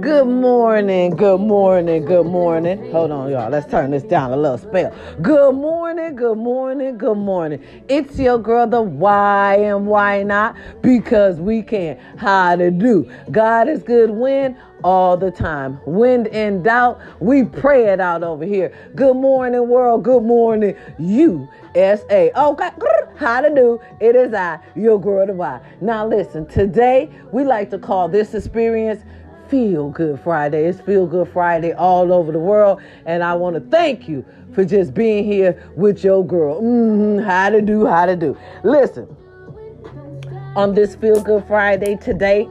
Good morning, good morning, good morning. Hold on, y'all. Let's turn this down a little spell. Good morning, good morning, good morning. It's your girl, the why and why not? Because we can. How to do. God is good when all the time. When in doubt, we pray it out over here. Good morning, world. Good morning, USA. Okay, how to do. It is I, your girl, the why. Now listen, today we like to call this experience Feel Good Friday. It's Feel Good Friday all over the world. And I want to thank you for just being here with your girl. Mm-hmm. How to do, how to do. Listen, on this Feel Good Friday today,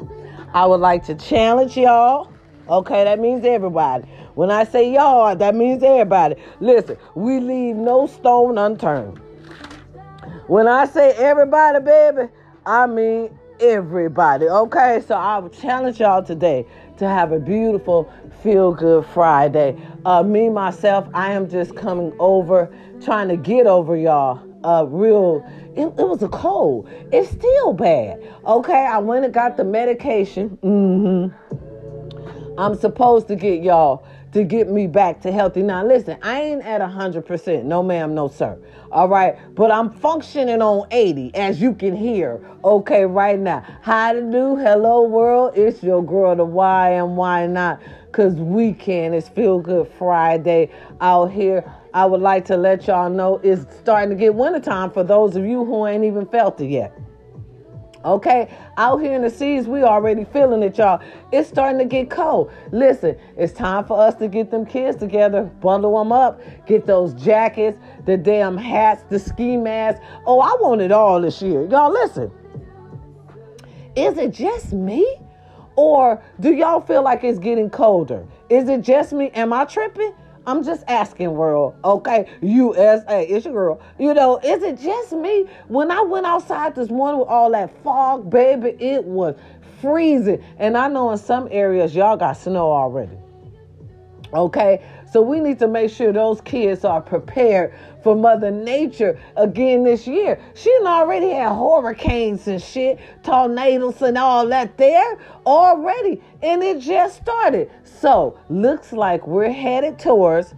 I would like to challenge y'all. Okay, that means everybody. When I say y'all, that means everybody. Listen, we leave no stone unturned. When I say everybody, baby, I mean everybody. Okay, so I will challenge y'all today to have a beautiful feel good Friday. Uh, me, myself, I am just coming over, trying to get over y'all. Uh, real, it, it was a cold. It's still bad. Okay, I went and got the medication. Mm-hmm. I'm supposed to get y'all to get me back to healthy. Now, listen, I ain't at 100%. No, ma'am, no, sir. All right. But I'm functioning on 80, as you can hear. Okay, right now. How to do? Hello, world. It's your girl, the why and why not. Because we can. It's Feel Good Friday out here. I would like to let y'all know it's starting to get wintertime for those of you who ain't even felt it yet. Okay, out here in the seas, we already feeling it, y'all. It's starting to get cold. Listen, it's time for us to get them kids together, bundle them up, get those jackets, the damn hats, the ski masks. Oh, I want it all this year. Y'all, listen. Is it just me? Or do y'all feel like it's getting colder? Is it just me? Am I tripping? I'm just asking, world. Okay, USA, it's your girl. You know, is it just me? When I went outside this morning with all that fog, baby, it was freezing. And I know in some areas y'all got snow already. Okay, so we need to make sure those kids are prepared for Mother Nature again this year. She already had hurricanes and shit, tornadoes and all that there already, and it just started. So looks like we're headed towards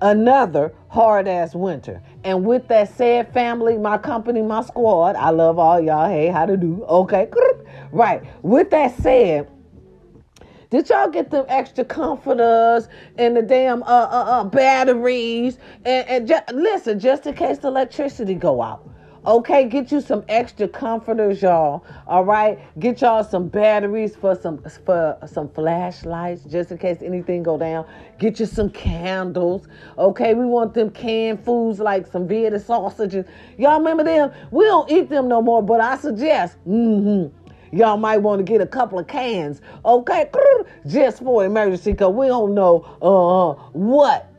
another hard ass winter. And with that said, family, my company, my squad, I love all y'all. Hey, how to do? Okay, right. With that said. Did y'all get them extra comforters and the damn uh, uh, uh, batteries? And, and listen, just in case the electricity go out. Okay, get you some extra comforters, y'all. All right, get y'all some batteries for some for some flashlights, just in case anything go down. Get you some candles. Okay, we want them canned foods like some Vienna sausages. Y'all remember them? We don't eat them no more, but I suggest. Mm-hmm Y'all might want to get a couple of cans, okay? Just for emergency, because we don't know uh, what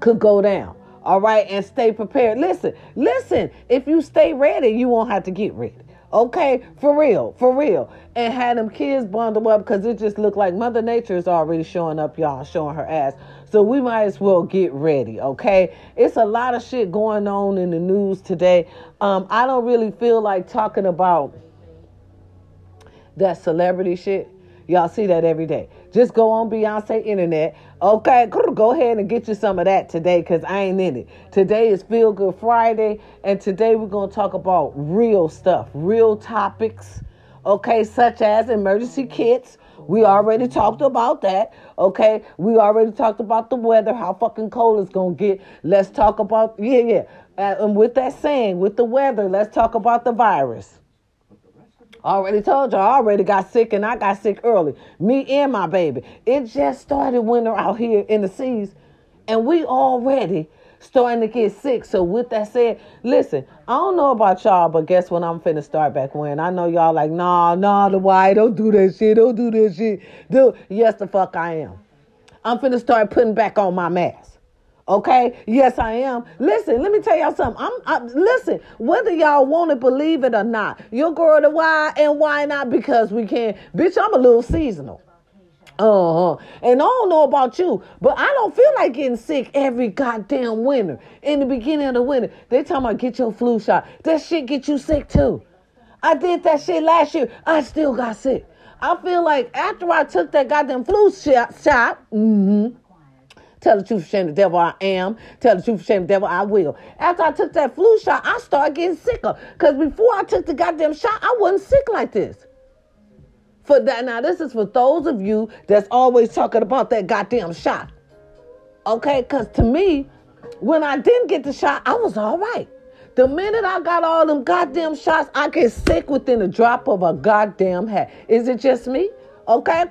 could go down. All right, and stay prepared. Listen, listen, if you stay ready, you won't have to get ready. Okay, for real, for real. And had them kids bundle up because it just looked like Mother Nature is already showing up, y'all, showing her ass. So we might as well get ready, okay? It's a lot of shit going on in the news today. Um, I don't really feel like talking about that celebrity shit. Y'all see that every day. Just go on Beyonce internet. Okay, go ahead and get you some of that today because I ain't in it. Today is Feel Good Friday, and today we're going to talk about real stuff, real topics, okay, such as emergency kits. We already talked about that, okay? We already talked about the weather, how fucking cold it's going to get. Let's talk about, yeah, yeah. Uh, and with that saying, with the weather, let's talk about the virus. Already told you, I already got sick and I got sick early. Me and my baby. It just started winter out here in the seas, and we already starting to get sick. So with that said, listen, I don't know about y'all, but guess when I'm finna start back when? I know y'all like, nah, nah, the why, don't do that shit, don't do that shit. Dude, yes the fuck I am. I'm finna start putting back on my mask. Okay, yes, I am. Listen, let me tell y'all something. I'm, I'm listen, whether y'all want to believe it or not, your girl the why and why not? Because we can. Bitch, I'm a little seasonal. Uh huh. And I don't know about you, but I don't feel like getting sick every goddamn winter. In the beginning of the winter, they talking about get your flu shot. That shit get you sick too. I did that shit last year. I still got sick. I feel like after I took that goddamn flu shot, shot mm-hmm, Tell the truth, shame the devil, I am. Tell the truth, shame the devil, I will. After I took that flu shot, I started getting sicker. Because before I took the goddamn shot, I wasn't sick like this. For that, now this is for those of you that's always talking about that goddamn shot. Okay, because to me, when I didn't get the shot, I was all right. The minute I got all them goddamn shots, I get sick within a drop of a goddamn hat. Is it just me? Okay,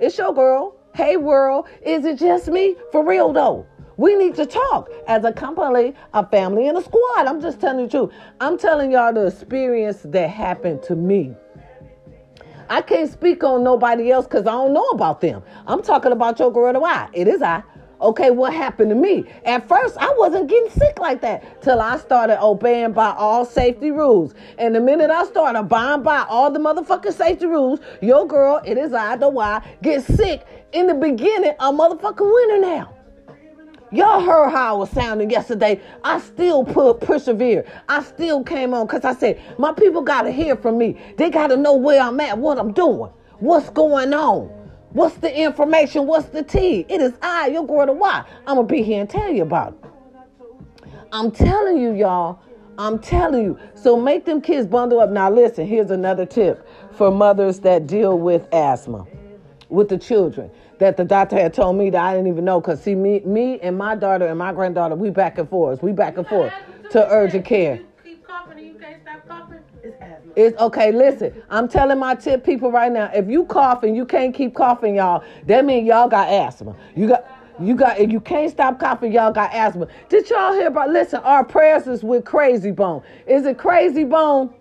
it's your girl. Hey world, is it just me? For real though. We need to talk as a company, a family, and a squad. I'm just telling you the truth. I'm telling y'all the experience that happened to me. I can't speak on nobody else because I don't know about them. I'm talking about your girl, the why. It is I. Okay, what happened to me? At first, I wasn't getting sick like that till I started obeying by all safety rules. And the minute I started buying by all the motherfucking safety rules, your girl, it is I, the why, get sick in the beginning a motherfucking winner now. Y'all heard how I was sounding yesterday. I still put persevere. I still came on because I said, my people got to hear from me. They got to know where I'm at, what I'm doing, what's going on. What's the information? What's the tea? It is I, your girl, the why. I'm going to be here and tell you about it. I'm telling you, y'all. I'm telling you. So make them kids bundle up. Now, listen, here's another tip for mothers that deal with asthma, with the children that the doctor had told me that I didn't even know. Because, see, me, me and my daughter and my granddaughter, we back and forth. We back and forth to urgent care. keep coughing and you can't stop coughing. It's asthma. It's okay. Listen, I'm telling my tip people right now. If you cough and you can't keep coughing, y'all, that means y'all got asthma. You got. You got if you can't stop coughing, y'all got asthma. Did y'all hear about listen, our prayers is with Krayzie Bone. Is it Krayzie Bone?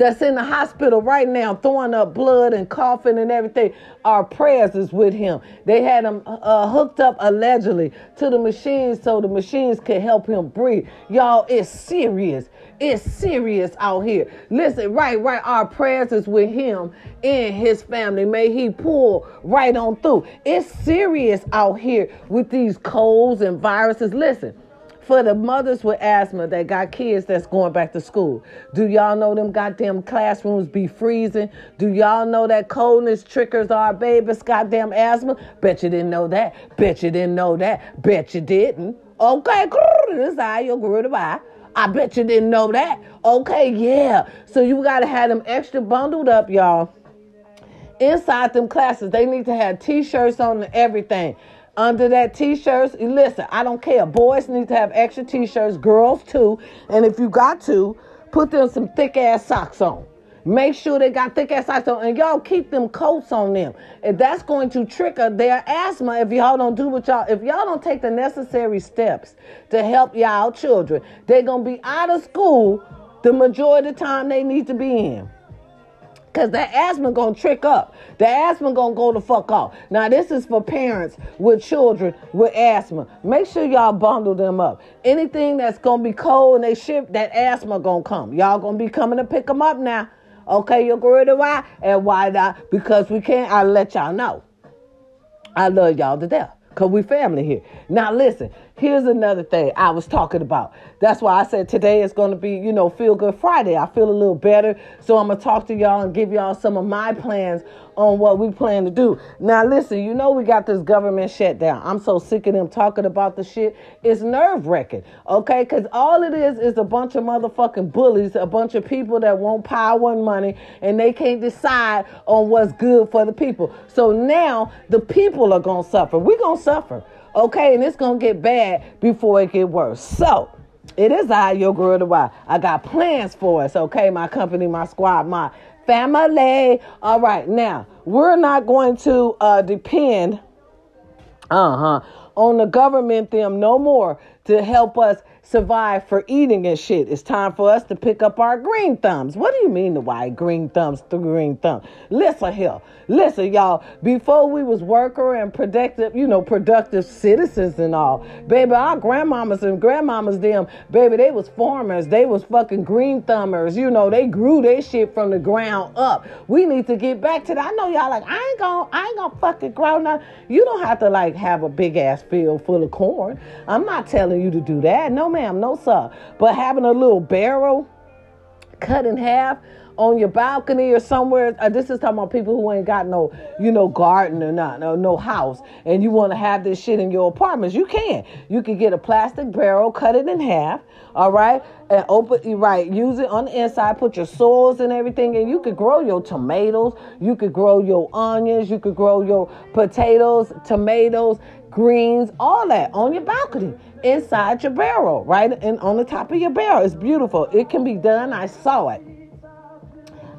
That's in the hospital right now throwing up blood and coughing and everything. Our prayers is with him. They had him uh, hooked up allegedly to the machines so the machines could help him breathe. Y'all, it's serious. It's serious out here. Listen, right, right. Our prayers is with him and his family. May he pull right on through. It's serious out here with these colds and viruses. Listen for the mothers with asthma that got kids that's going back to school. Do y'all know them goddamn classrooms be freezing? Do y'all know that coldness triggers our babies' goddamn asthma? Bet you didn't know that. Bet you didn't know that. Bet you didn't. Okay, this eye you're good by. I bet you didn't know that. Okay, yeah. So you gotta have them extra bundled up, y'all. Inside them classes, they need to have t-shirts on and everything under that t-shirts. Listen, I don't care. Boys need to have extra t-shirts, girls too. And if you got to, put them some thick ass socks on. Make sure they got thick ass socks on, and y'all keep them coats on them. If that's going to trigger their asthma, if y'all don't do what y'all, if y'all don't take the necessary steps to help y'all children, they're gonna be out of school the majority of the time they need to be in. Cause that asthma gonna trick up. The asthma gonna go the fuck off. Now this is for parents with children with asthma. Make sure y'all bundle them up. Anything that's gonna be cold and they ship, that asthma gonna come. Y'all gonna be coming to pick them up now. Okay, you're going to why and why not? Because we can't. I'll let y'all know. I love y'all to death. Cause we family here. Now listen, here's another thing I was talking about. That's why I said today is going to be, you know, feel good Friday. I feel a little better. So I'm going to talk to y'all and give y'all some of my plans on what we plan to do. Now, listen, you know, we got this government shutdown. I'm so sick of them talking about the shit. It's nerve wracking, okay? Because all it is is a bunch of motherfucking bullies, a bunch of people that want power and money, and they can't decide on what's good for the people. So now the people are going to suffer. We're going to suffer, okay? And it's to get bad before it get worse. So, it is I, your girl, the why. I got plans for us, okay? My company, my squad, my family. All right, now we're not going to uh, depend, uh huh, on the government them no more to help us survive for eating and shit. It's time for us to pick up our green thumbs. What do you mean the why green thumbs, the green thumb? Listen here. Listen, y'all. Before we was worker and productive, you know, productive citizens and all, baby, our grandmamas and grandmamas, them, baby, they was farmers. They was fucking green thumbers. You know, they grew their shit from the ground up. We need to get back to that. I know y'all like, I ain't gonna, I ain't gonna fucking grow now. You don't have to like have a big ass field full of corn. I'm not telling you to do that. No, ma'am, no sir. But having a little barrel cut in half on your balcony or somewhere. Uh, this is talking about people who ain't got no, you know, garden or not, no, no house, and you want to have this shit in your apartments. You can. You can get a plastic barrel, cut it in half, all right, and open right. Use it on the inside. Put your soils and everything, and you could grow your tomatoes. You could grow your onions. You could grow your potatoes, tomatoes, greens, all that on your balcony inside your barrel, right? And on the top of your barrel. It's beautiful. It can be done. I saw it.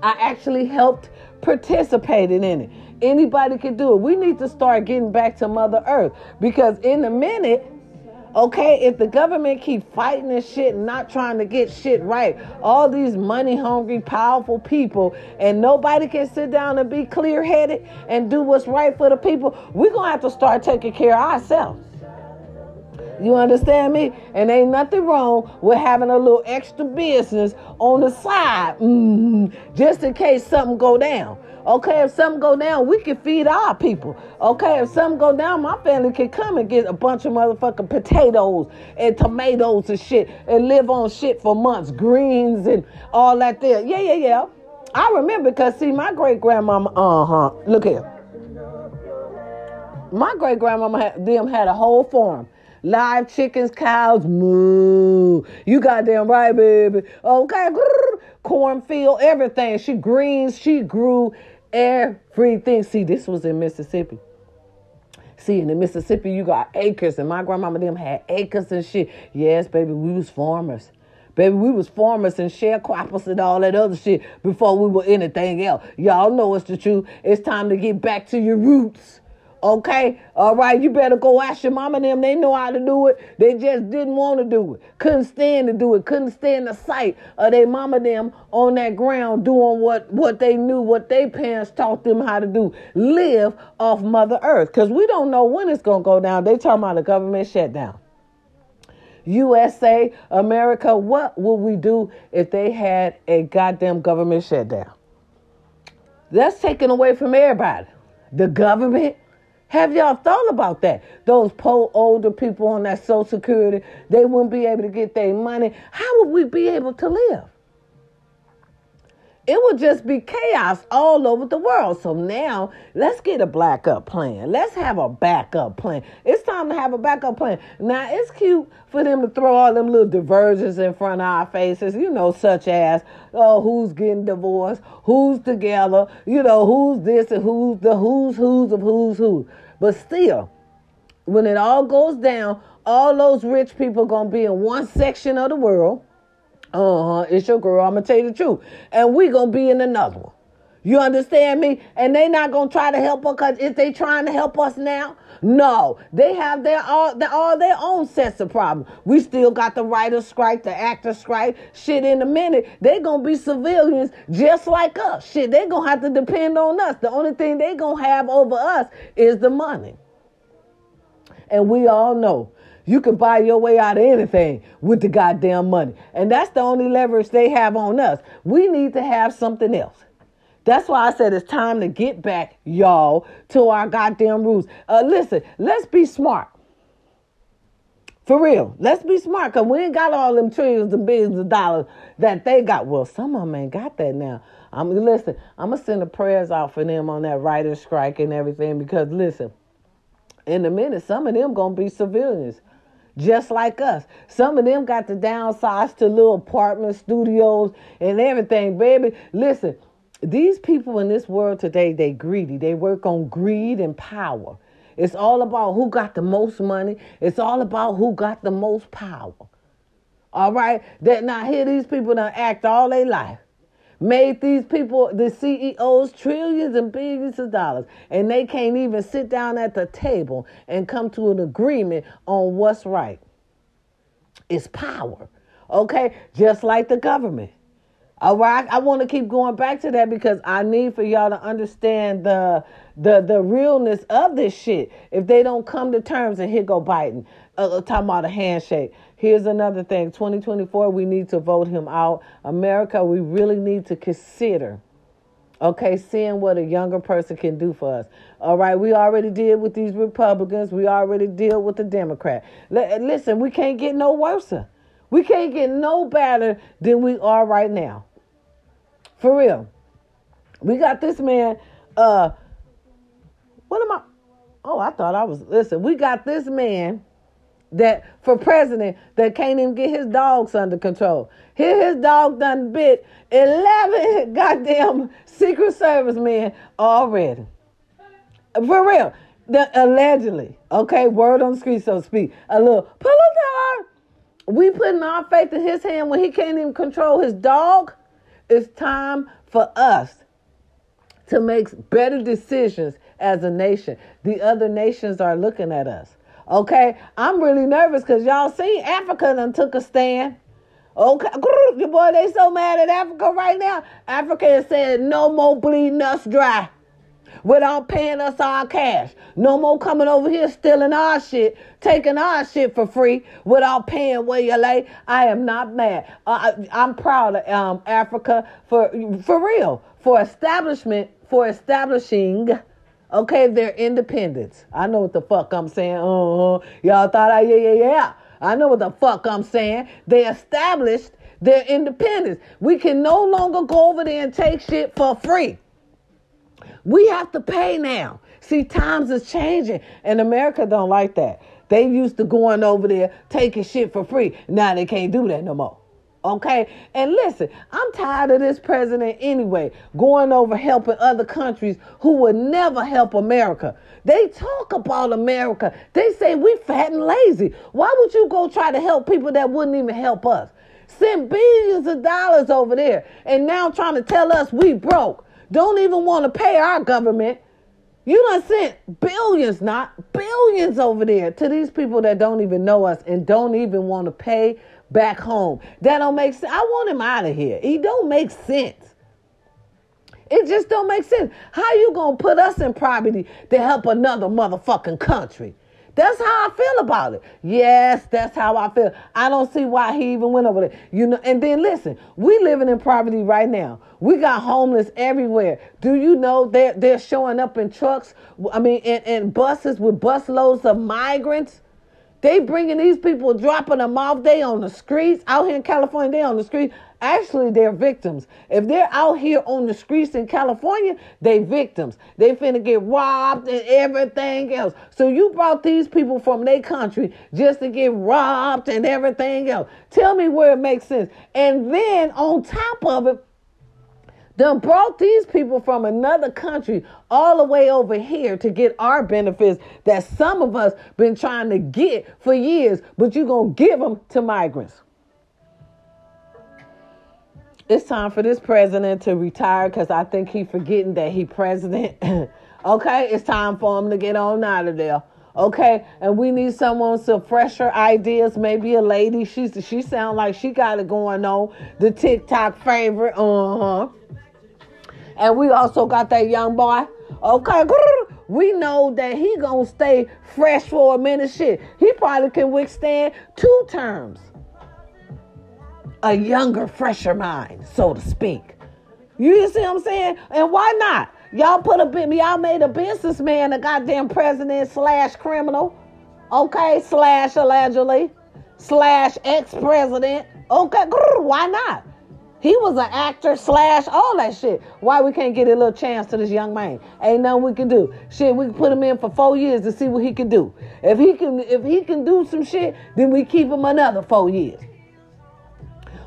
I actually helped participated in it. Anybody could do it. We need to start getting back to Mother Earth because in a minute, okay, if the government keep fighting and shit and not trying to get shit right, all these money hungry, powerful people, and nobody can sit down and be clear headed and do what's right for the people, we're gonna have to start taking care of ourselves. You understand me? And ain't nothing wrong with having a little extra business on the side, mm, just in case something go down. Okay, if something go down, we can feed our people. Okay, if something go down, my family can come and get a bunch of motherfucking potatoes and tomatoes and shit and live on shit for months, greens and all that there. Yeah, yeah, yeah. I remember because see, my great grandmama, uh huh. Look here. My great grandmama them had a whole farm. Live chickens, cows, moo. You goddamn right, baby. Okay, cornfield, everything. She greens, she grew everything. See, this was in Mississippi. See, in the Mississippi, you got acres, and my grandmama them had acres and shit. Yes, baby, we was farmers. Baby, we was farmers and sharecroppers and all that other shit before we were anything else. Y'all know it's the truth. It's time to get back to your roots. Okay, all right, you better go ask your mama and them. They know how to do it. They just didn't want to do it. Couldn't stand to do it. Couldn't stand the sight of their mama and them on that ground doing what, what they knew, what their parents taught them how to do. Live off Mother Earth. Because we don't know when it's going to go down. They talking about a government shutdown. USA, America, what would we do if they had a goddamn government shutdown? That's taken away from everybody. The government, have y'all thought about that? Those poor older people on that Social Security, they wouldn't be able to get their money. How would we be able to live? It would just be chaos all over the world. So now let's get a backup plan. Let's have a backup plan. It's time to have a backup plan. Now it's cute for them to throw all them little diversions in front of our faces, you know, such as oh, who's getting divorced, who's together, you know, who's this and who's the who's who's of who's who. But still, when it all goes down, all those rich people gonna be in one section of the world. Uh-huh. It's your girl. I'm gonna tell you the truth. And we gonna be in another one. You understand me? And they not gonna try to help us because if they trying to help us now, no, they have their all, their, all their own sets of problems. We still got the writer strike, the actor strike. Shit, in a minute, they gonna be civilians just like us. Shit, they gonna have to depend on us. The only thing they gonna have over us is the money. And we all know you can buy your way out of anything with the goddamn money. And that's the only leverage they have on us. We need to have something else. That's why I said it's time to get back, y'all, to our goddamn roots. Uh, listen, let's be smart. For real, let's be smart because we ain't got all them trillions and billions of dollars that they got. Well, some of them ain't got that now. I'm listen. I'm gonna send the prayers out for them on that writer's strike and everything because listen, in a minute, some of them gonna be civilians, just like us. Some of them got to downsize to little apartment studios and everything, baby. Listen, these people in this world today, they greedy. They work on greed and power. It's all about who got the most money. It's all about who got the most power. All right? That now here these people that act all their life. Made these people, the CEOs, trillions and billions of dollars. And they can't even sit down at the table and come to an agreement on what's right. It's power. Okay? Just like the government. All right, I want to keep going back to that because I need for y'all to understand the the the realness of this shit. If they don't come to terms, and here go Biden uh, uh talking about a handshake. Here's another thing: 2024, we need to vote him out. America, we really need to consider. Okay, seeing what a younger person can do for us. All right, we already deal with these Republicans. We already deal with the Democrat. L- listen, we can't get no worse. We can't get no better than we are right now. For real. We got this man, uh, what am I? Oh, I thought I was, listen, we got this man that for president that can't even get his dogs under control. Here his dog done bit 11 goddamn Secret Service men already. For real. The, allegedly. Okay, word on the street, so to speak. A little pull it We putting our faith in his hand when he can't even control his dog. It's time for us to make better decisions as a nation. The other nations are looking at us. Okay, I'm really nervous because y'all see Africa done took a stand. Okay, your boy, they so mad at Africa right now. Africa is saying no more bleeding us dry without paying us our cash. No more coming over here stealing our shit, taking our shit for free without paying where you lay. I am not mad. Uh, I, am proud of um, Africa for for real for establishment for establishing okay their independence. I know what the fuck I'm saying. Uh-huh. Y'all thought I yeah yeah yeah. I know what the fuck I'm saying. They established their independence. We can no longer go over there and take shit for free. We have to pay now. See, times is changing, and America don't like that. They used to going over there taking shit for free. Now they can't do that no more. Okay? And listen, I'm tired of this president anyway, going over helping other countries who would never help America. They talk about America. They say we fat and lazy. Why would you go try to help people that wouldn't even help us? Send billions of dollars over there and now trying to tell us we broke. Don't even want to pay our government. You done sent billions, not billions over there to these people that don't even know us and don't even want to pay back home. That don't make sense. I want him out of here. He don't make sense. It just don't make sense. How you gonna put us in poverty to help another motherfucking country? That's how I feel about it. Yes, that's how I feel. I don't see why he even went over there. You know, and then listen, we living in poverty right now. We got homeless everywhere. Do you know they're they're showing up in trucks? I mean, in, in buses with busloads of migrants. They bringing these people, dropping them off. They on the streets out here in California. They on the street. Actually, they're victims. If they're out here on the streets in California, they victims. They finna get robbed and everything else. So you brought these people from their country just to get robbed and everything else. Tell me where it makes sense. And then on top of it, done brought these people from another country all the way over here to get our benefits that some of us been trying to get for years, but you're going to give them to migrants. It's time for this president to retire because I think he forgetting that he president. okay, it's time for him to get on out of there. Okay, and we need someone some fresher ideas. Maybe a lady. She's she sound like she got it going on. The TikTok favorite. Uh huh. And we also got that young boy. Okay, we know that he gonna stay fresh for a minute. Shit, he probably can withstand two terms. A younger, fresher mind, so to speak. You see what I'm saying? And why not? Y'all put a y'all made a businessman a goddamn president slash criminal, okay, slash allegedly, slash ex president. Okay, why not? He was an actor slash all that shit. Why we can't get a little chance to this young man? Ain't nothing we can do. Shit, we can put him in for four years to see what he can do. If he can, if he can do some shit, then we keep him another four years.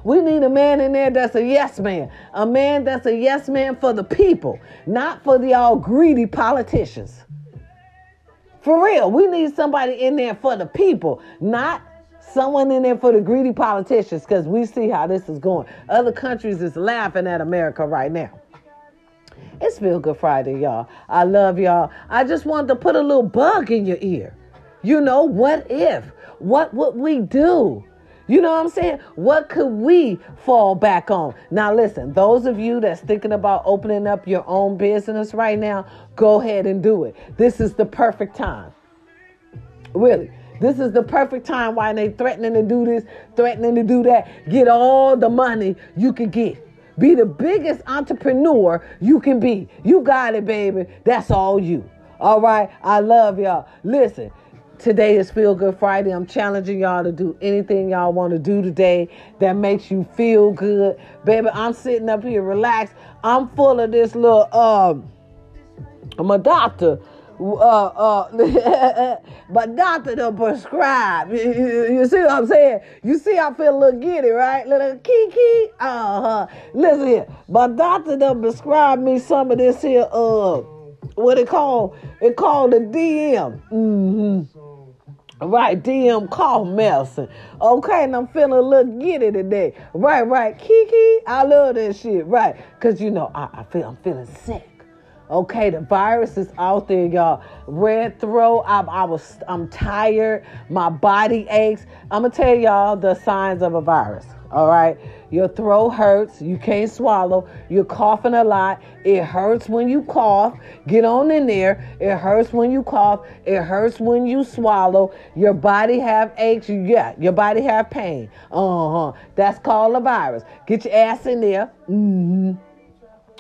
We need a man in there that's a yes man, a man that's a yes man for the people, not for the all greedy politicians. For real, we need somebody in there for the people, not Someone in there for the greedy politicians because we see how this is going. Other countries is laughing at America right now. It's Feel Good Friday, y'all. I love y'all. I just wanted to put a little bug in your ear. You know, what if? What would we do? You know what I'm saying? What could we fall back on? Now, listen, those of you that's thinking about opening up your own business right now, go ahead and do it. This is the perfect time. Really. This is the perfect time why they threatening to do this, threatening to do that. Get all the money you can get. Be the biggest entrepreneur you can be. You got it, baby. That's all you. All right. I love y'all. Listen, Today is Feel Good Friday. I'm challenging y'all to do anything y'all want to do today that makes you feel good. Baby, I'm sitting up here relaxed. I'm full of this little, um, I'm a doctor. Uh, uh, but doctor don't prescribe. You, you, you, see what I'm saying? You see, I feel a little giddy, right? Little kiki. Uh huh. Listen here, but doctor don't prescribe me some of this here. Uh, what it called? It called the DM. Mm-hmm. Right, DM cough medicine. Okay, and I'm feeling a little giddy today. Right, right. Kiki, I love that shit. Right. Cause you know, I, I feel I'm feeling sick. Okay, the virus is out there, y'all. Red throat. I, I was I'm tired. My body aches. I'm gonna tell y'all the signs of a virus. All right. Your throat hurts. You can't swallow. You're coughing a lot. It hurts when you cough. Get on in there. It hurts when you cough. It hurts when you swallow. Your body have aches. Yeah, your body have pain. Uh huh. That's called a virus. Get your ass in there. Mm-hmm.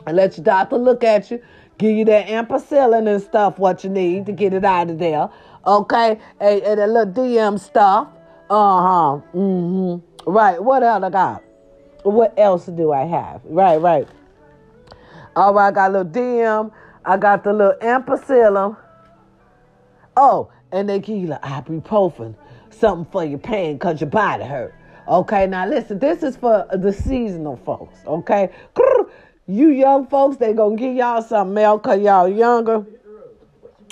And let your doctor look at you. Give you that ampicillin and stuff, what you need to get it out of there. Okay? And, and a little DM stuff. Uh huh. Mm-hmm. Right. What else I got? What else do I have? Right, right. All right, I got a little DM. I got the little ampicillin. Oh, and they give you like ibuprofen, something for your pain because your body hurt. Okay, now listen, this is for the seasonal folks. Okay, you young folks, they gonna give y'all something else because y'all younger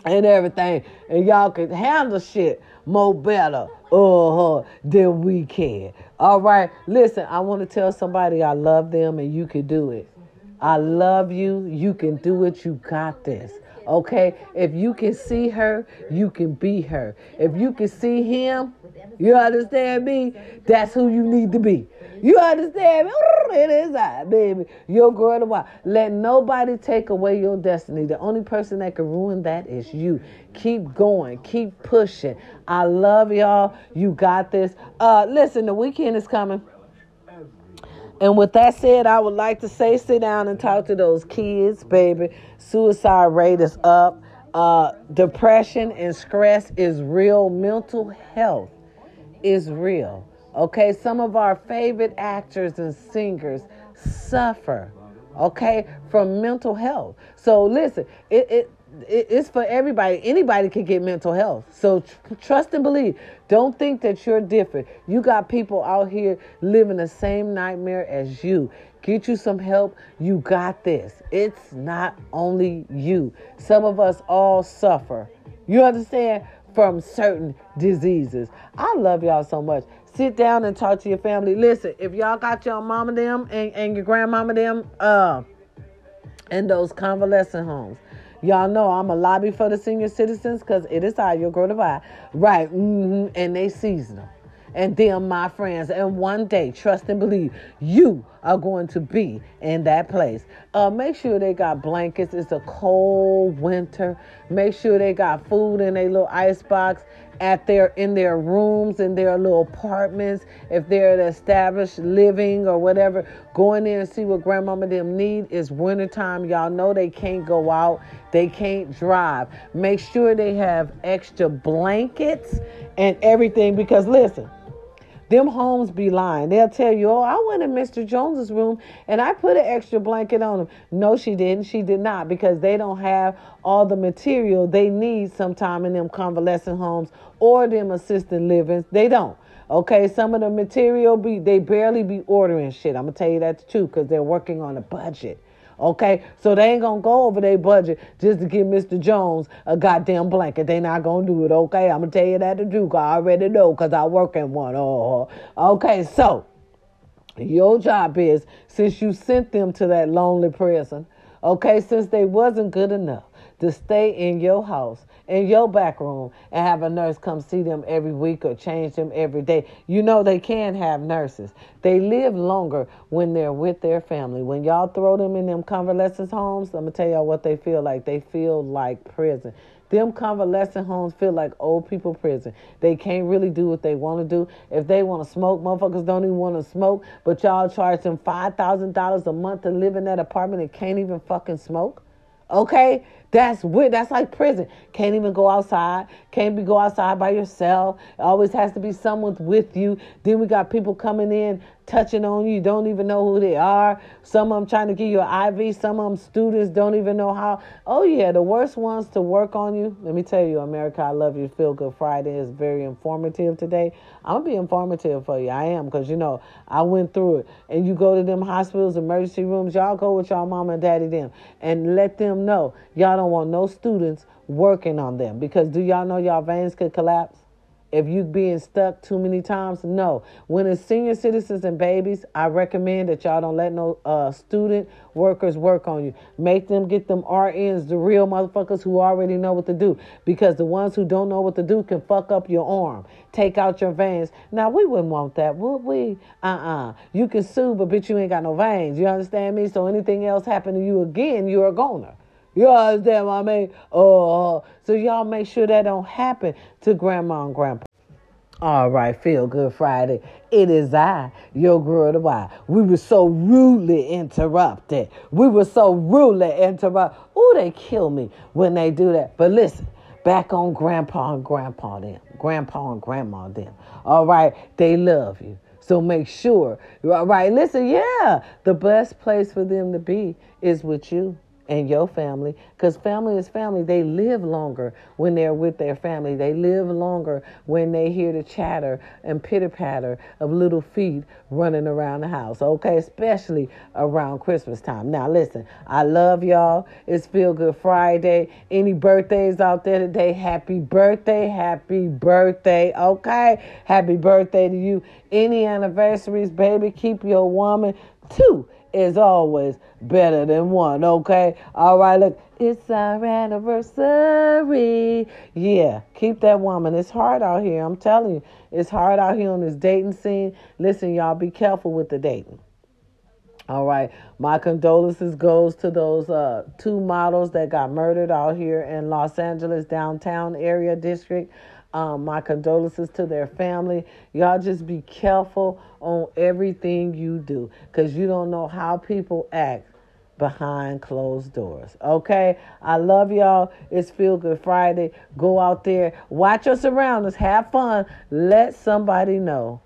and everything, and y'all can handle shit more better uh-huh, than we can. All right, listen, I want to tell somebody I love them and you can do it. I love you. You can do it. You got this. Okay? If you can see her, you can be her. If you can see him, you understand me? That's who you need to be. You understand me? It is I, baby. Your girl to wife. Let nobody take away your destiny. The only person that can ruin that is you. Keep going. Keep pushing. I love y'all. You got this. Uh, listen, the weekend is coming. And with that said, I would like to say sit down and talk to those kids, baby. Suicide rate is up. Uh, depression and stress is real. Mental health is real. Okay, some of our favorite actors and singers suffer, okay, from mental health. So listen, it, it it's for everybody. Anybody can get mental health. So tr- trust and believe. Don't think that you're different. You got people out here living the same nightmare as you. Get you some help. You got this. It's not only you. Some of us all suffer. You understand? From certain diseases. I love y'all so much. Sit down and talk to your family. Listen, if y'all got your mama them and, and your grandmama them uh in those convalescent homes Y'all know I'm a lobby for the senior citizens because it is I, your girl divide. Right. Mm-hmm. And they season them. And them, my friends. And one day, trust and believe, you are going to be in that place. Uh, make sure they got blankets. It's a cold winter. Make sure they got food in a little ice box at their in their rooms in their little apartments. If they're at established living or whatever go in there and see what grandmama them need. Is wintertime. Y'all know they can't go out. They can't drive. Make sure they have extra blankets and everything because listen them homes be lying. They'll tell you, oh, I went in Mr. Jones's room and I put an extra blanket on him. No, she didn't. She did not because they don't have all the material they need sometime in them convalescent homes or them assisted livings. They don't. Okay, some of the material be they barely be ordering shit. I'm gonna tell you that too, because they're working on a budget. Okay, so they ain't gonna go over their budget just to give Mr. Jones a goddamn blanket. They not gonna do it. Okay, I'm gonna tell you that the truth. I already know because I work in one. Oh, okay. So your job is since you sent them to that lonely prison. Okay, since they wasn't good enough to stay in your house in your back room and have a nurse come see them every week or change them every day. You know they can have nurses. They live longer when they're with their family. When y'all throw them in them convalescent homes, I'm gonna tell y'all what they feel like. They feel like prison. Them convalescent homes feel like old people prison. They can't really do what they want to do. If they want to smoke, motherfuckers don't even want to smoke, but y'all charge them $5,000 a month to live in that apartment and can't even fucking smoke. Okay? That's weird. That's like prison. Can't even go outside. Can't be go outside by yourself. Always has to be someone with you. Then we got people coming in touching on you. Don't even know who they are. Some of them trying to give you an IV. Some of them students don't even know how. Oh yeah, the worst ones to work on you. Let me tell you, America, I love you. Feel Good Friday is very informative today. I'm gonna be informative for you. I am because you know I went through it. And you go to them hospitals, emergency rooms. Y'all go with y'all mama and daddy them and let them know y'all don't want no students working on them because do y'all know y'all veins could collapse? If you being stuck too many times no. When it's senior citizens and babies i recommend that y'all don't let no uh, student workers work on you. Make them get them rns the real motherfuckers who already know what to do because the ones who don't know what to do can fuck up your arm take out your veins. Now we wouldn't want that would we? Uh-uh. You can sue but bitch you ain't got no veins you understand me? So anything else happen to you again you're a goner you understand what I mean? Oh, so y'all make sure that don't happen to grandma and grandpa. All right, feel good Friday. It is I, your girl, the why. We were so rudely interrupted. We were so rudely interrupted. Oh, they kill me when they do that. But listen, back on grandpa and grandpa them, grandpa and grandma them. All right, they love you. So make sure, all right, listen, yeah, the best place for them to be is with you and your family because family is family. They live longer when they're with their family. They live longer when they hear the chatter and pitter patter of little feet running around the house okay? Especially around christmas time. Now listen i love y'all. It's feel good friday. Any birthdays out there today happy birthday happy birthday okay? Happy birthday to you. Any anniversaries baby keep your woman two is always better than one, okay? All right, look, it's our anniversary. Yeah, keep that woman. It's hard out here. I'm telling you, it's hard out here on this dating scene. Listen, y'all, be careful with the dating. All right, my condolences goes to those uh, two models that got murdered out here in Los Angeles downtown area district. Um, my condolences to their family. Y'all just be careful on everything you do because you don't know how people act behind closed doors. Okay? I love y'all. It's Feel Good Friday. Go out there, watch your surroundings, have fun. Let somebody know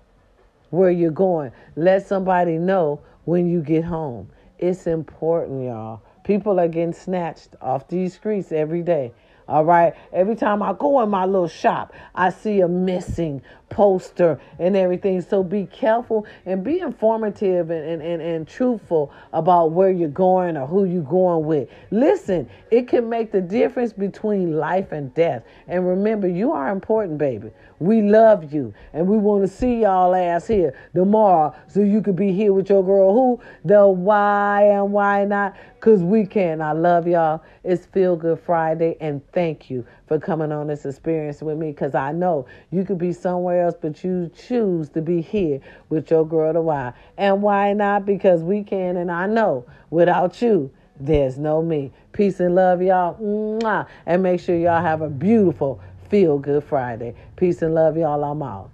where you're going. Let somebody know when you get home. It's important, y'all. People are getting snatched off these streets every day. All right. Every time I go in my little shop, I see a missing poster and everything. So be careful and be informative and, and, and, and truthful about where you're going or who you're going with. Listen, it can make the difference between life and death. And remember, you are important, baby. We love you and we want to see y'all ass here tomorrow so you could be here with your girl who the why and why not because we can. I love y'all. It's Feel Good Friday and thank you for coming on this experience with me because I know you could be somewhere else, but you choose to be here with your girl the why. And why not? Because we can, and I know without you, there's no me. Peace and love, y'all. Mwah. And make sure y'all have a beautiful, feel good Friday. Peace and love, y'all. I'm out.